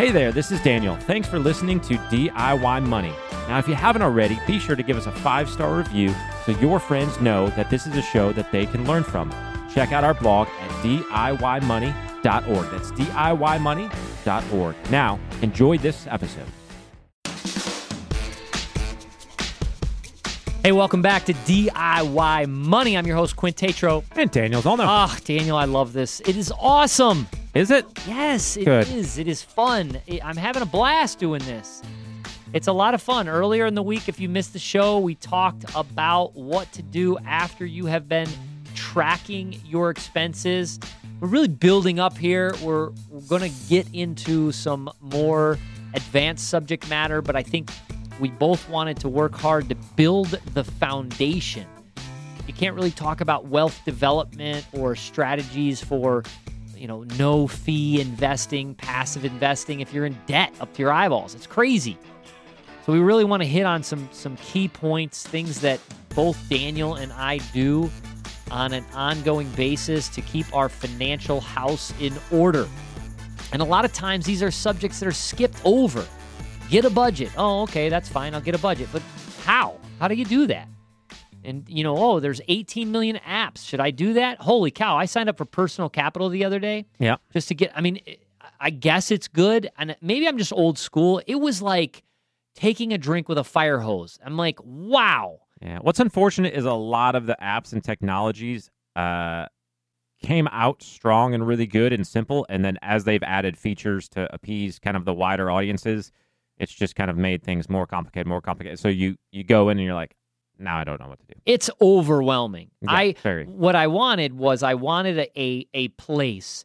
Hey there, this is Daniel. Thanks for listening to DIY Money. Now, if you haven't already, be sure to give us a five star review so your friends know that this is a show that they can learn from. Check out our blog at DIYmoney.org. That's DIYmoney.org. Now, enjoy this episode. Hey, welcome back to DIY Money. I'm your host, Quint Tatro. And Daniel's on there. Ah, Daniel, I love this. It is awesome. Is it? Yes, it Good. is. It is fun. It- I'm having a blast doing this. It's a lot of fun. Earlier in the week, if you missed the show, we talked about what to do after you have been tracking your expenses. We're really building up here. We're, we're going to get into some more advanced subject matter, but I think we both wanted to work hard to build the foundation. You can't really talk about wealth development or strategies for you know, no fee investing, passive investing if you're in debt up to your eyeballs. It's crazy. So we really want to hit on some some key points, things that both Daniel and I do on an ongoing basis to keep our financial house in order. And a lot of times these are subjects that are skipped over. Get a budget. Oh, okay, that's fine. I'll get a budget. But how? How do you do that? And you know, oh, there's 18 million apps. Should I do that? Holy cow! I signed up for Personal Capital the other day Yeah. just to get. I mean, I guess it's good, and maybe I'm just old school. It was like taking a drink with a fire hose. I'm like, wow. Yeah. What's unfortunate is a lot of the apps and technologies uh, came out strong and really good and simple, and then as they've added features to appease kind of the wider audiences, it's just kind of made things more complicated, more complicated. So you you go in and you're like, now I don't know what to do. It's overwhelming. Yeah, I very. what I wanted was I wanted a a, a place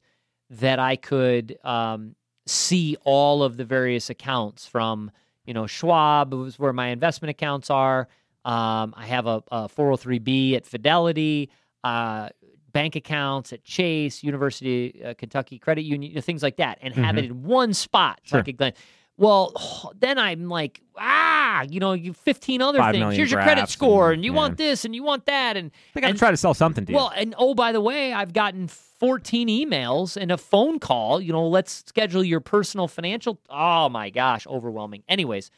that I could um, see all of the various accounts from you know Schwab was where my investment accounts are. Um, I have a, a 403b at Fidelity, uh, bank accounts at Chase, University uh, Kentucky Credit Union, you know, things like that, and have it in one spot. So I Mm-hmm. Could glance. Well, then I'm like, ah, you know, you 15 other Five things. Here's your credit score, and- and, you yeah. want this, and you want that, and They got to try to sell something to you. well, and oh, by the way, I've gotten 14 emails and a phone call. You know, let's schedule your personal financial. Oh my gosh, overwhelming. Anyways,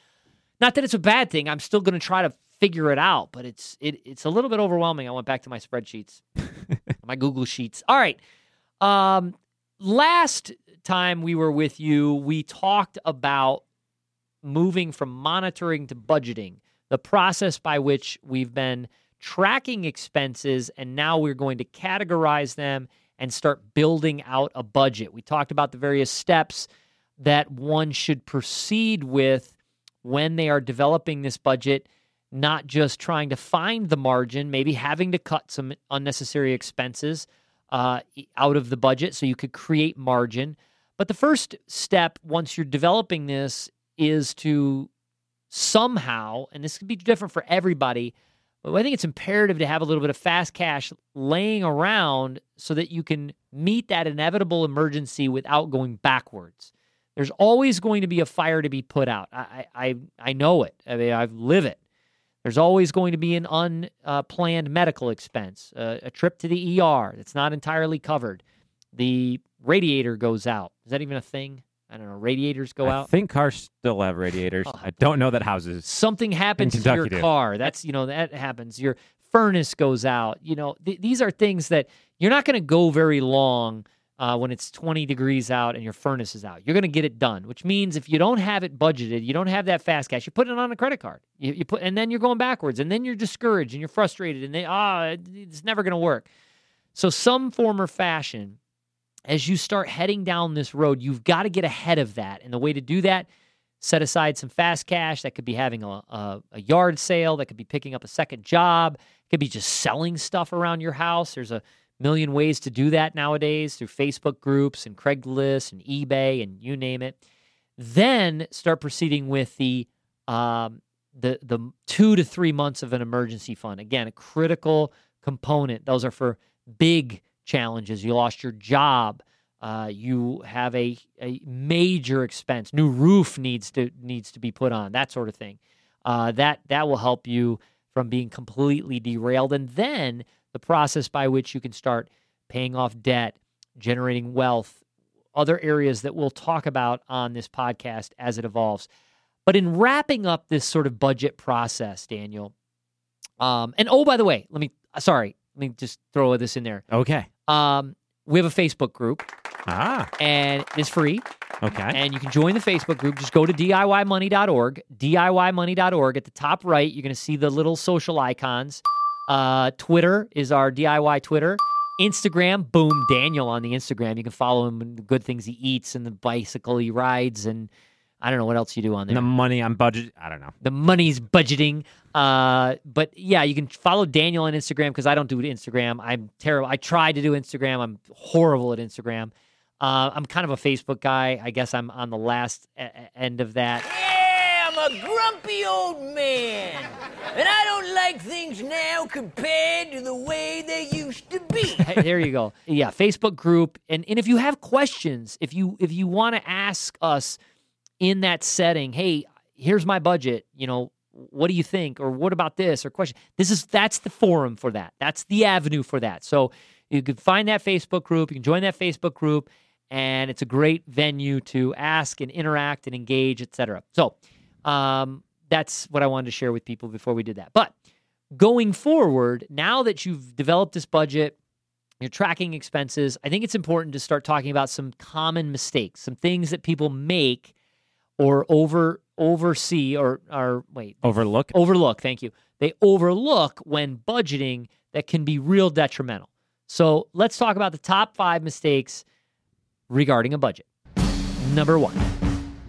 not that it's a bad thing. I'm still going to try to figure it out, but it's it it's a little bit overwhelming. I went back to my spreadsheets, my Google Sheets. All right. Um, last time we were with you, we talked about moving from monitoring to budgeting, the process by which we've been tracking expenses, and now we're going to categorize them and start building out a budget. We talked about the various steps that one should proceed with when they are developing this budget, not just trying to find the margin, maybe having to cut some unnecessary expenses uh, out of the budget so you could create margin. But the first step, once you're developing this, is to somehow, and this could be different for everybody, but I think it's imperative to have a little bit of fast cash laying around so that you can meet that inevitable emergency without going backwards. There's always going to be a fire to be put out. I I I know it. I mean, I live it. There's always going to be an unplanned medical expense, uh, a trip to the ER that's not entirely covered. The radiator goes out. Is that even a thing? I don't know. Radiators go I out. I think cars still have radiators. Oh, I don't know that houses. something happens to your do. car. That's you know that happens. Your furnace goes out. You know th- these are things that you're not going to go very long uh, when it's 20 degrees out and your furnace is out. You're going to get it done, which means if you don't have it budgeted, you don't have that fast cash. You put it on a credit card. You, you put and then you're going backwards, and then you're discouraged and you're frustrated, and then ah, it's never going to work. So some form or fashion, as you start heading down this road, you've got to get ahead of that, and the way to do that set aside some fast cash. That could be having a, a, a yard sale. That could be picking up a second job. Could be just selling stuff around your house. There's a million ways to do that nowadays through Facebook groups and Craigslist and eBay and you name it. Then start proceeding with the um, the the two to three months of an emergency fund. Again, a critical component. Those are for big challenges. You lost your job. Uh, you have a, a major expense. New roof needs to needs to be put on. That sort of thing. Uh, that that will help you from being completely derailed. And then the process by which you can start paying off debt, generating wealth, other areas that we'll talk about on this podcast as it evolves. But in wrapping up this sort of budget process, Daniel, um, and oh, by the way, let me, sorry, let me just throw this in there. Okay. Um, we have a Facebook group, Ah. and it's free. Okay. And you can join the Facebook group. Just go to DIYmoney.org, DIYmoney.org. At the top right, you're going to see the little social icons. Uh, Twitter is our DIY Twitter. Instagram, boom, Daniel on the Instagram. You can follow him and the good things he eats and the bicycle he rides and I don't know what else you do on there. The money on budget. I don't know. the money's budgeting. Uh, but yeah, you can follow Daniel on Instagram because I don't do Instagram. I'm terrible. I tried to do Instagram. I'm horrible at Instagram. Uh, I'm kind of a Facebook guy. I guess I'm on the last e- end of that. A grumpy old man. And I don't like things now compared to the way they used to be. There you go. Yeah, Facebook group. And and if you have questions, if you if you want to ask us in that setting, hey, here's my budget, you know, what do you think or what about this or question? This is that's the forum for that. That's the avenue for that. So you can find that Facebook group, you can join that Facebook group and it's a great venue to ask and interact and engage, etc. So, um, that's what I wanted to share with people before we did that. But going forward, now that you've developed this budget, you're tracking expenses, I think it's important to start talking about some common mistakes, some things that people make or over oversee or or wait, Overlook. overlook, thank you. They overlook when budgeting that can be real detrimental. So, let's talk about the top 5 mistakes regarding a budget. Number 1.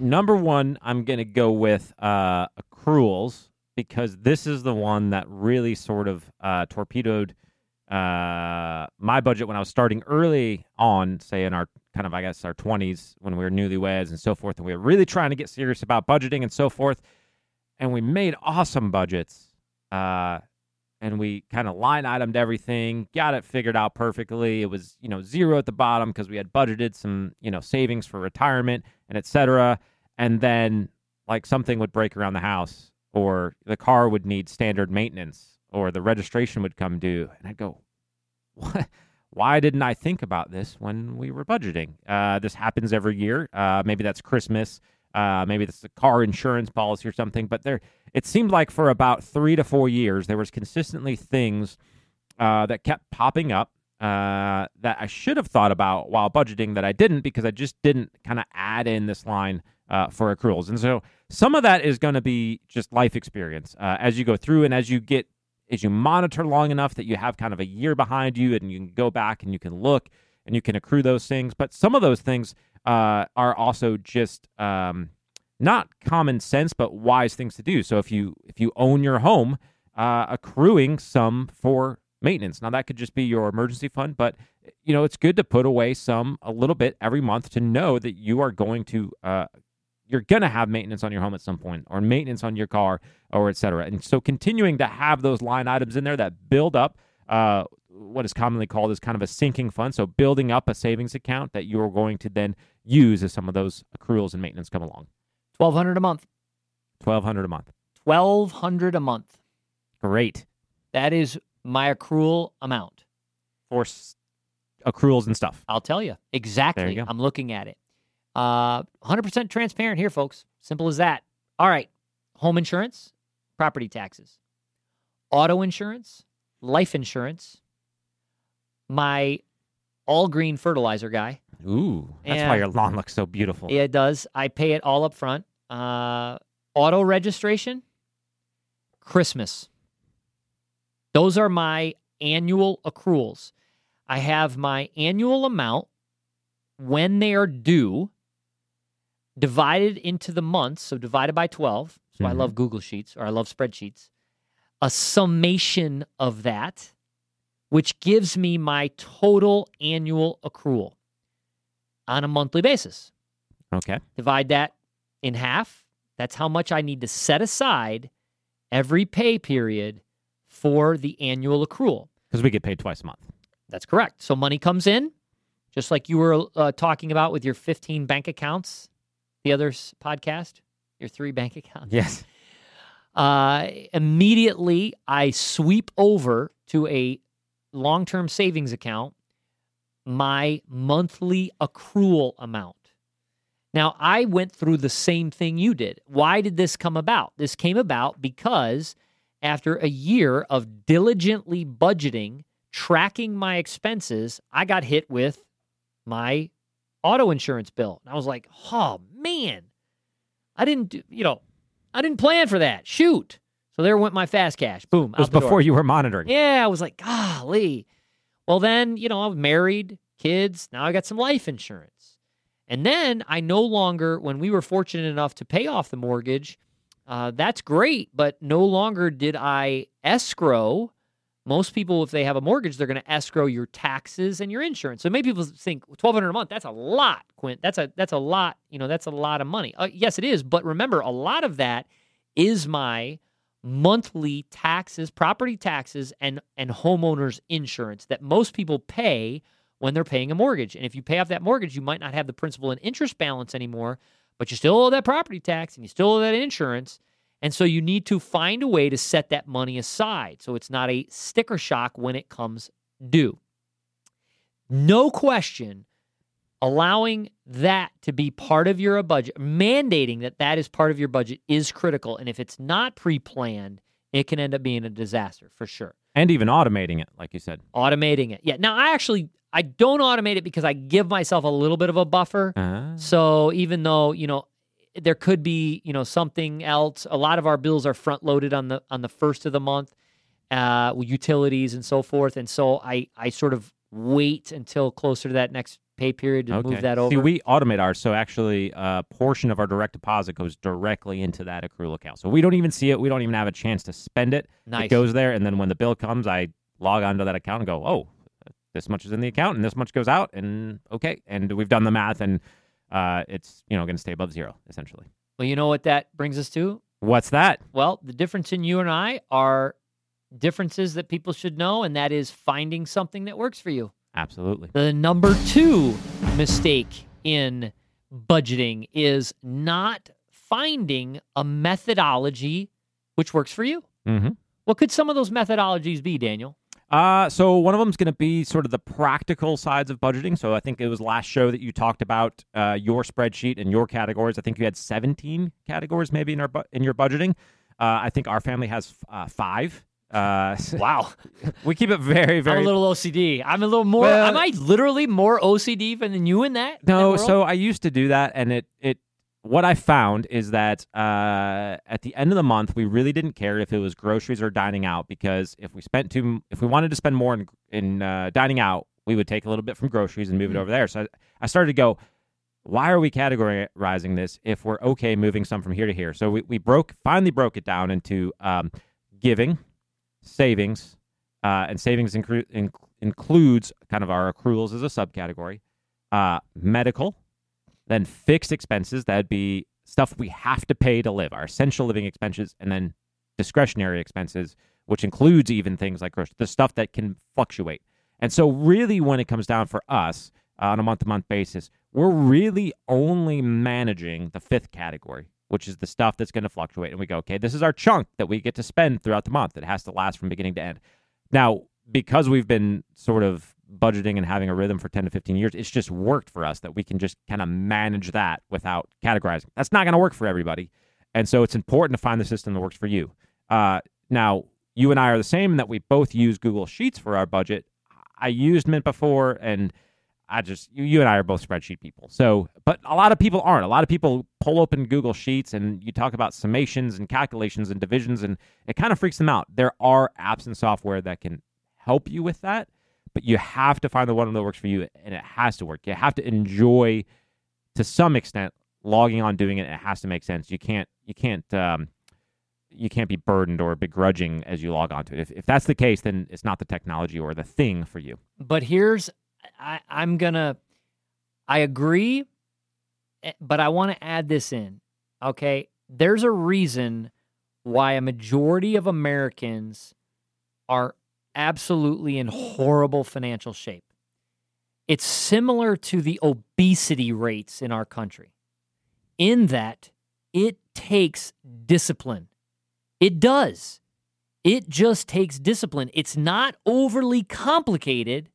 Number one, I'm going to go with uh, accruals because this is the one that really sort of uh, torpedoed uh, my budget when I was starting early on, say in our kind of, I guess, our 20s when we were newlyweds and so forth. And we were really trying to get serious about budgeting and so forth. And we made awesome budgets. Uh, and we kind of line itemed everything, got it figured out perfectly. It was, you know, zero at the bottom because we had budgeted some, you know, savings for retirement and et cetera. And then like something would break around the house or the car would need standard maintenance or the registration would come due. And I'd go, what? Why didn't I think about this when we were budgeting? Uh, this happens every year. Uh, maybe that's Christmas. Uh, maybe is a car insurance policy or something. But there, it seemed like for about three to four years, there was consistently things uh, that kept popping up uh, that I should have thought about while budgeting that I didn't because I just didn't kind of add in this line uh, for accruals. And so some of that is going to be just life experience uh, as you go through and as you get as you monitor long enough that you have kind of a year behind you and you can go back and you can look and you can accrue those things. But some of those things uh, are also just um, not common sense, but wise things to do. So if you if you own your home, uh, accruing some for maintenance. Now that could just be your emergency fund, but you know it's good to put away some a little bit every month to know that you are going to uh, you're going to have maintenance on your home at some point or maintenance on your car or et cetera. And so continuing to have those line items in there that build up uh, what is commonly called as kind of a sinking fund. So building up a savings account that you're going to then use as some of those accruals and maintenance come along. 1200 a month. 1200 a month. 1200 a month. Great. That is my accrual amount. For s- accruals and stuff. I'll tell you exactly. go. I'm looking at it. Uh, 100% transparent here, folks. Simple as that. All right. Home insurance, property taxes, auto insurance, life insurance, my all green fertilizer guy. Ooh, that's Yeah. why your lawn looks so beautiful. Yeah, it does. I pay it all up front. Uh, auto registration, Christmas. Those are my annual accruals. I have my annual amount when they are due divided into the months, so divided by 12. So I Mhm. love Google Sheets or I love spreadsheets. A summation of that, which gives me my total annual accrual on a monthly basis Okay. divide that in half. That's how much I need to set aside every pay period for the annual accrual. Because we get paid twice a month. That's correct. So money comes in, just like you were uh, talking about with your 15 bank accounts, the other podcast, your three bank accounts. Yes. Uh, immediately, I sweep over to a long term savings account my monthly accrual amount. Now, I went through the same thing you did. Why did this come about? This came about because after a year of diligently budgeting, tracking my expenses, I got hit with my auto insurance bill. And I was like, oh man, I didn't do, you know, I didn't plan for that. Shoot. So there went my fast cash. Boom. It was before door. you were monitoring. Yeah, I was like, golly. Well, then, you know, I was married, kids. Now I got some life insurance. And then I no longer, when we were fortunate enough to pay off the mortgage, uh, that's great. But no longer did I escrow. Most people, if they have a mortgage, they're going to escrow your taxes and your insurance. So maybe people think twelve hundred a month. That's a lot, Quint. That's a that's a lot. You know, that's a lot of money. Uh, yes, it is. But remember, a lot of that is my monthly taxes, property taxes, and and homeowners insurance that most people pay when they're paying a mortgage. And if you pay off that mortgage, you might not have the principal and interest balance anymore, but you still owe that property tax and you still owe that insurance. And so you need to find a way to set that money aside so it's not a sticker shock when it comes due. No question, allowing that to be part of your budget, mandating that that is part of your budget is critical. And if it's not pre planned, it can end up being a disaster for sure. And even automating it, like you said. Automating it. Yeah. Now, I actually. I don't automate it because I give myself a little bit of a buffer. Ah. So even though, you know, there could be, you know, something else, a lot of our bills are front loaded on the on the first of the month, uh, utilities and so forth. And so I I sort of wait until closer to that next pay period to okay. move that over. See, we automate ours, so actually a portion of our direct deposit goes directly into that accrual account. So we don't even see it. We don't even have a chance to spend it. nice. It goes there, and then when the bill comes, I log onto that account and go, oh, this much is in the account, and this much goes out, and okay, and we've done the math, and uh, it's you know going to stay above zero essentially. well, you know what that brings us to? What's that? Well, the difference in you and I are differences that people should know, and that is finding something that works for you. Absolutely. The number two mistake in budgeting is not finding a methodology which works for you. Mm-hmm. What could some of those methodologies be, Daniel? Uh, so one of them is going to be sort of the practical sides of budgeting. So I think it was last show that you talked about uh, your spreadsheet and your categories. I think you had 17 categories maybe in our bu- in your budgeting. Uh, I think our family has uh, five. Uh, Wow. we keep it very, very I'm a little OCD. I'm a little more. Well- am I literally more OCD than you in that? No, that so I used to do that, and it it what I found is that uh, at the end of the month, we really didn't care if it was groceries or dining out because if we spent too, if we wanted to spend more in in uh, dining out, we would take a little bit from groceries and move Mm-hmm. it over there. So I, I started to go. Why are we categorizing this if we're okay moving some from here to here? So we, we broke finally broke it down into um, giving, savings, uh, and savings incru- in- includes kind of our accruals as a subcategory, uh, medical, then fixed expenses that'd be stuff we have to pay to live, our essential living expenses, and then discretionary expenses, which includes even things like the stuff that can fluctuate. And so, really, when it comes down for us uh, on a month to month basis, we're really only managing the fifth category, which is the stuff that's going to fluctuate. And we go, okay, this is our chunk that we get to spend throughout the month. It has to last from beginning to end. Now, because we've been sort of budgeting and having a rhythm for 10 to 15 years, it's just worked for us that we can just kind of manage that without categorizing. That's not going to work for everybody. And so it's important to find the system that works for you. Uh, now, you and I are the same in that we both use Google Sheets for our budget. I used Mint before, and I just, you, and I are both spreadsheet people. So, but a lot of people aren't. A lot of people pull open Google Sheets and you talk about summations and calculations and divisions, and it kind of freaks them out. There are apps and software that can help you with that, but you have to find the one that works for you, and it has to work. You have to enjoy, to some extent, logging on, doing it. It has to make sense. You can't, you can't, um, you can't be burdened or begrudging as you log on to it. If, if that's the case, then it's not the technology or the thing for you. But here's, I, I'm gonna, I agree, eh, but I want to add this in. Okay, there's a reason why a majority of Americans are absolutely in horrible financial shape. It's similar to the obesity rates in our country, in that it takes discipline. It does. It just takes discipline. It's not overly complicated,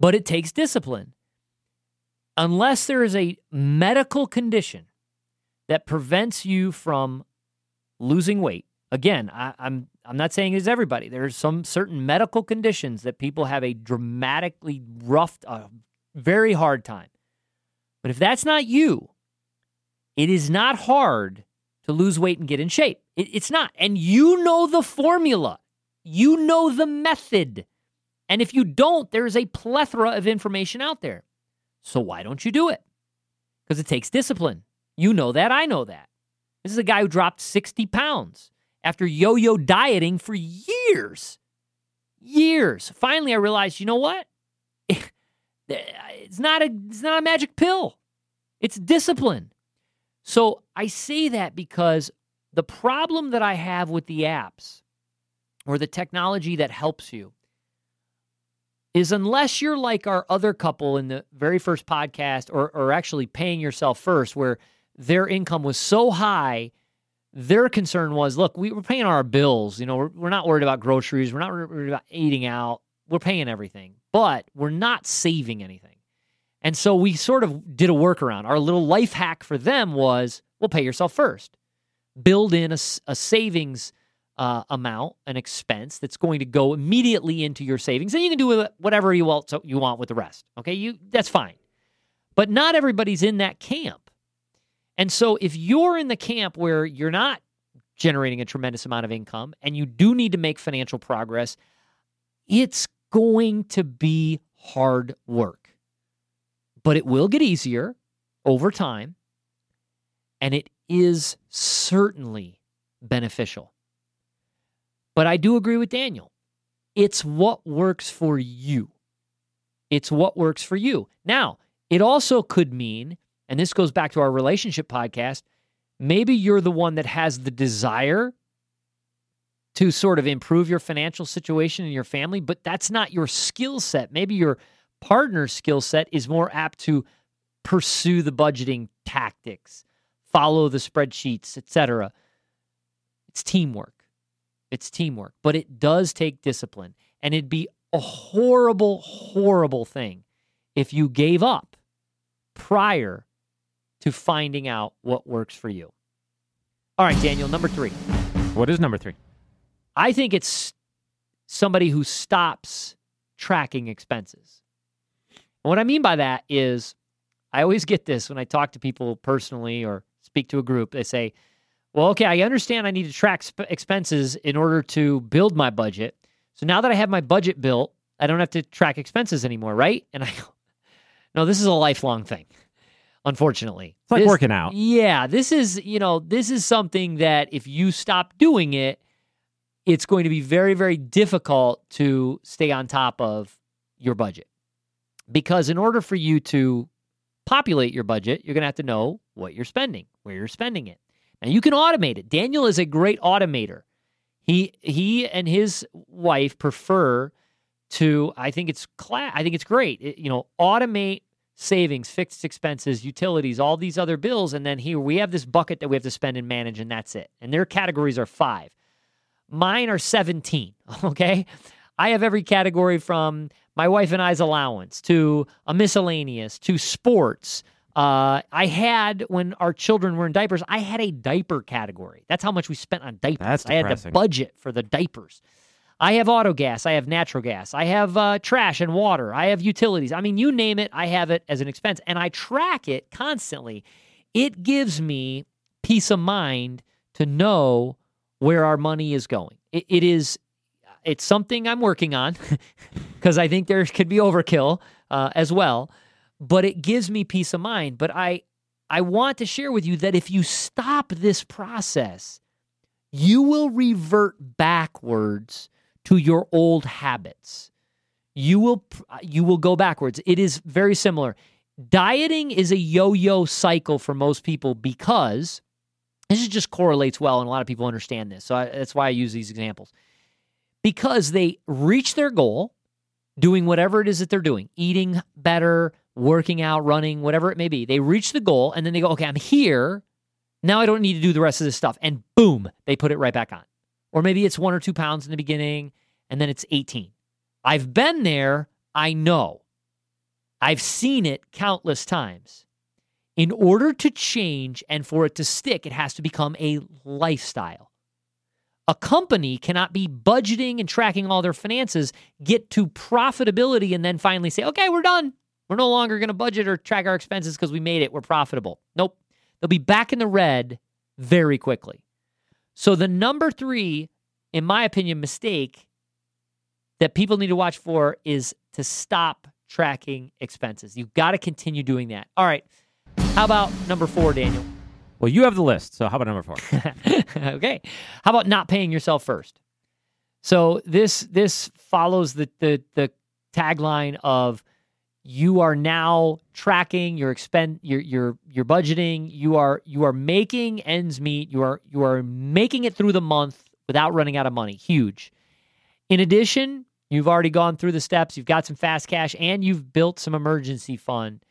but it takes discipline. Unless there is a medical condition that prevents you from losing weight. Again, I, I'm I'm not saying it's everybody. There's some certain medical conditions that people have a dramatically rough, uh, very hard time. But if that's not you, it is not hard to lose weight and get in shape. It, it's not. And you know the formula, you know the method. And if you don't, there's a plethora of information out there. So why don't you do it? Because it takes discipline. You know that. I know that. This is a guy who dropped 60 pounds after yo yo dieting for years. Years. Finally, I realized, you know what? It's not a, it's not a magic pill, it's discipline. So I say that because the problem that I have with the apps or the technology that helps you is unless you're like our other couple in the very first podcast or, or actually paying yourself first, where their income was so high, their concern was look, we, we're paying our bills. You know, we're, we're not worried about groceries. We're not worried about eating out. We're paying everything, but we're not saving anything. And so we sort of did a workaround. Our little life hack for them was well, pay yourself first. Build in a, a savings uh, amount, an expense that's going to go immediately into your savings, and you can do whatever you want, so you want with the rest. Okay, you that's fine. But not everybody's in that camp. And so if you're in the camp where you're not generating a tremendous amount of income and you do need to make financial progress, it's going to be hard work. But it will get easier over time. And it is certainly beneficial. But I do agree with Daniel. It's what works for you. It's what works for you. Now, it also could mean, and this goes back to our relationship podcast, maybe you're the one that has the desire to sort of improve your financial situation in your family, but that's not your skill set. Maybe your partner's skill set is more apt to pursue the budgeting tactics, follow the spreadsheets, etc. It's teamwork. It's teamwork, but it does take discipline. And it'd be a horrible, horrible thing if you gave up prior to finding out what works for you. All right, Daniel, number three. What is number three? I think it's somebody who stops tracking expenses. And what I mean by that is I always get this when I talk to people personally or speak to a group. They say, well, okay, I understand I need to track sp- expenses in order to build my budget. So now that I have my budget built, I don't have to track expenses anymore, right? And I go, no, this is a lifelong thing. Unfortunately, it's like this, working out. Yeah, this is you know this is something that if you stop doing it, it's going to be very very difficult to stay on top of your budget because in order for you to populate your budget, you're going to have to know what you're spending, where you're spending it. And you can automate it. Daniel is a great automator. He he and his wife prefer to I think it's class I think it's great. It, you know, automate savings, fixed expenses, utilities, all these other bills and then here we have this bucket that we have to spend and manage and that's it. And their categories are 5. Mine are 17, okay? I have every category from my wife and I's allowance to a miscellaneous to sports uh, I had when our children were in diapers, I had a diaper category. That's how much we spent on diapers. That's I had to budget for the diapers. I have auto gas. I have natural gas. I have uh, trash and water. I have utilities. I mean, you name it, I have it as an expense, and I track it constantly. It gives me peace of mind to know where our money is going. it, it is. It's something I'm working on because I think there could be overkill uh, as well but it gives me peace of mind. But I I want to share with you that if you stop this process, you will revert backwards to your old habits. You will you will go backwards. It is very similar. Dieting is a yo-yo cycle for most people because this just correlates well, and a lot of people understand this. So I, that's why I use these examples. Because they reach their goal, doing whatever it is that they're doing, eating better, working out, running, whatever it may be. They reach the goal and then they go, okay, I'm here. Now I don't need to do the rest of this stuff. And boom, they put it right back on. Or maybe it's one or two pounds in the beginning and then it's 18. I've been there. I know. I've seen it countless times. In order to change and for it to stick, it has to become a lifestyle. A company cannot be budgeting and tracking all their finances, get to profitability, and then finally say, okay, we're done. We're no longer going to budget or track our expenses because we made it. We're profitable. Nope. They'll be back in the red very quickly. So, the number three, in my opinion, mistake that people need to watch for is to stop tracking expenses. You've got to continue doing that. All right. How about number four, Daniel? Well, you have the list. So how about number four? okay. How about not paying yourself first? So this this follows the the the tagline of you are now tracking your expend your your your budgeting you are you are making ends meet you are you are making it through the month without running out of money. Huge. In addition you've already gone through the steps you've got some fast cash and you've built some emergency fund.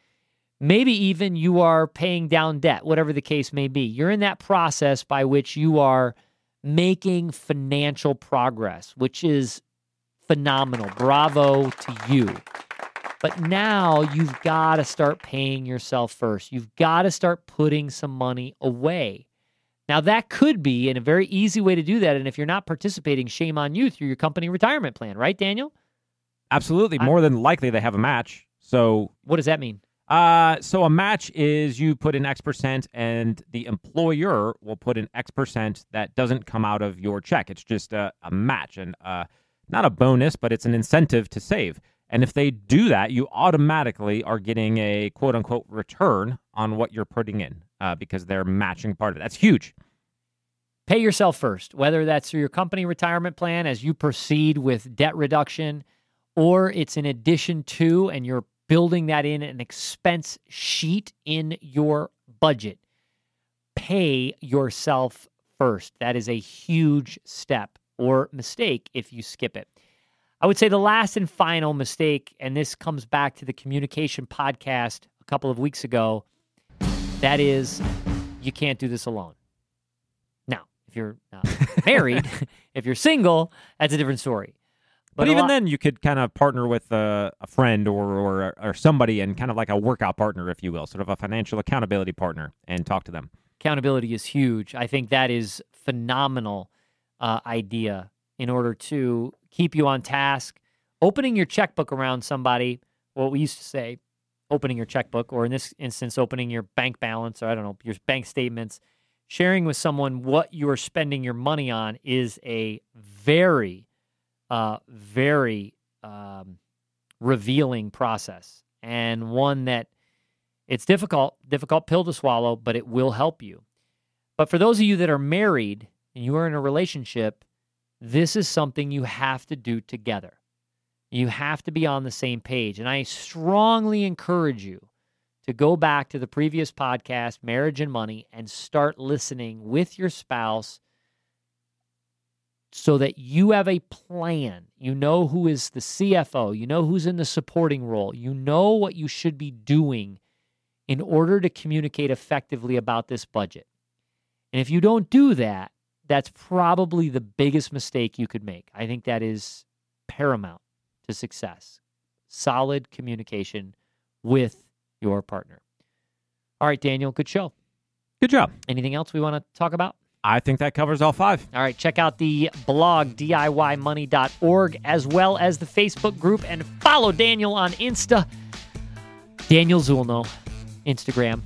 Maybe even you are paying down debt whatever the case may be. You're in that process by which you are making financial progress which is phenomenal. Bravo to you but now you've got to start paying yourself first. You've got to start putting some money away. Now, that could be, and a very easy way to do that. And if you're not participating, shame on you through your company retirement plan, right, Daniel? Absolutely. More than likely, they have a match. So, what does that mean? Uh, so a match is you put in X percent, and the employer will put in X percent that doesn't come out of your check. It's just a, a match and uh, not a bonus, but it's an incentive to save. And if they do that, you automatically are getting a quote unquote return on what you're putting in uh, because they're matching part of it. That's huge. Pay yourself first, whether that's through your company retirement plan as you proceed with debt reduction, or it's in addition to, and you're building that in an expense sheet in your budget. Pay yourself first. That is a huge step or mistake if you skip it. I would say the last and final mistake, and this comes back to the communication podcast a couple of weeks ago, that is you can't do this alone. Now, if you're not married, if you're single, that's a different story. But, but even then, you could kind of partner with a, a friend or, or or somebody, and kind of like a workout partner, if you will, sort of a financial accountability partner, and talk to them. Accountability is huge. I think that is phenomenal uh, idea in order to keep you on task. Opening your checkbook around somebody, what we used to say, opening your checkbook, or in this instance, opening your bank balance, or I don't know, your bank statements, sharing with someone what you are spending your money on is a very, uh, very um, revealing process and one that it's difficult, difficult pill to swallow, but it will help you. But for those of you that are married and you are in a relationship, this is something you have to do together. You have to be on the same page. And I strongly encourage you to go back to the previous podcast, Marriage and Money, and start listening with your spouse so that you have a plan. You know who is the CFO, you know who's in the supporting role, you know what you should be doing in order to communicate effectively about this budget. And if you don't do that, that's probably the biggest mistake you could make. I think that is paramount to success. Solid communication with your partner. All right, Daniel, good show. Good job. Anything else we want to talk about? I think that covers all five. All right, check out the blog, DIYmoney.org, as well as the Facebook group, and follow Daniel on Insta. Daniel Zulno, Instagram.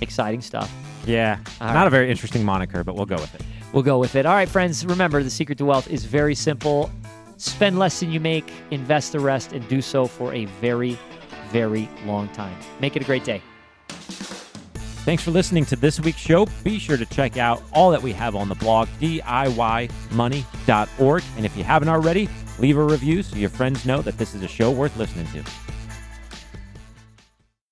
Exciting stuff. Yeah. All not right. a very interesting moniker, but we'll go with it we'll go with it. All right, friends, remember the secret to wealth is very simple. Spend less than you make, invest the rest, and do so for a very, very long time. Make it a great day. Thanks for listening to this week's show. Be sure to check out all that we have on the blog, DIYmoney.org. And if you haven't already, leave a review so your friends know that this is a show worth listening to.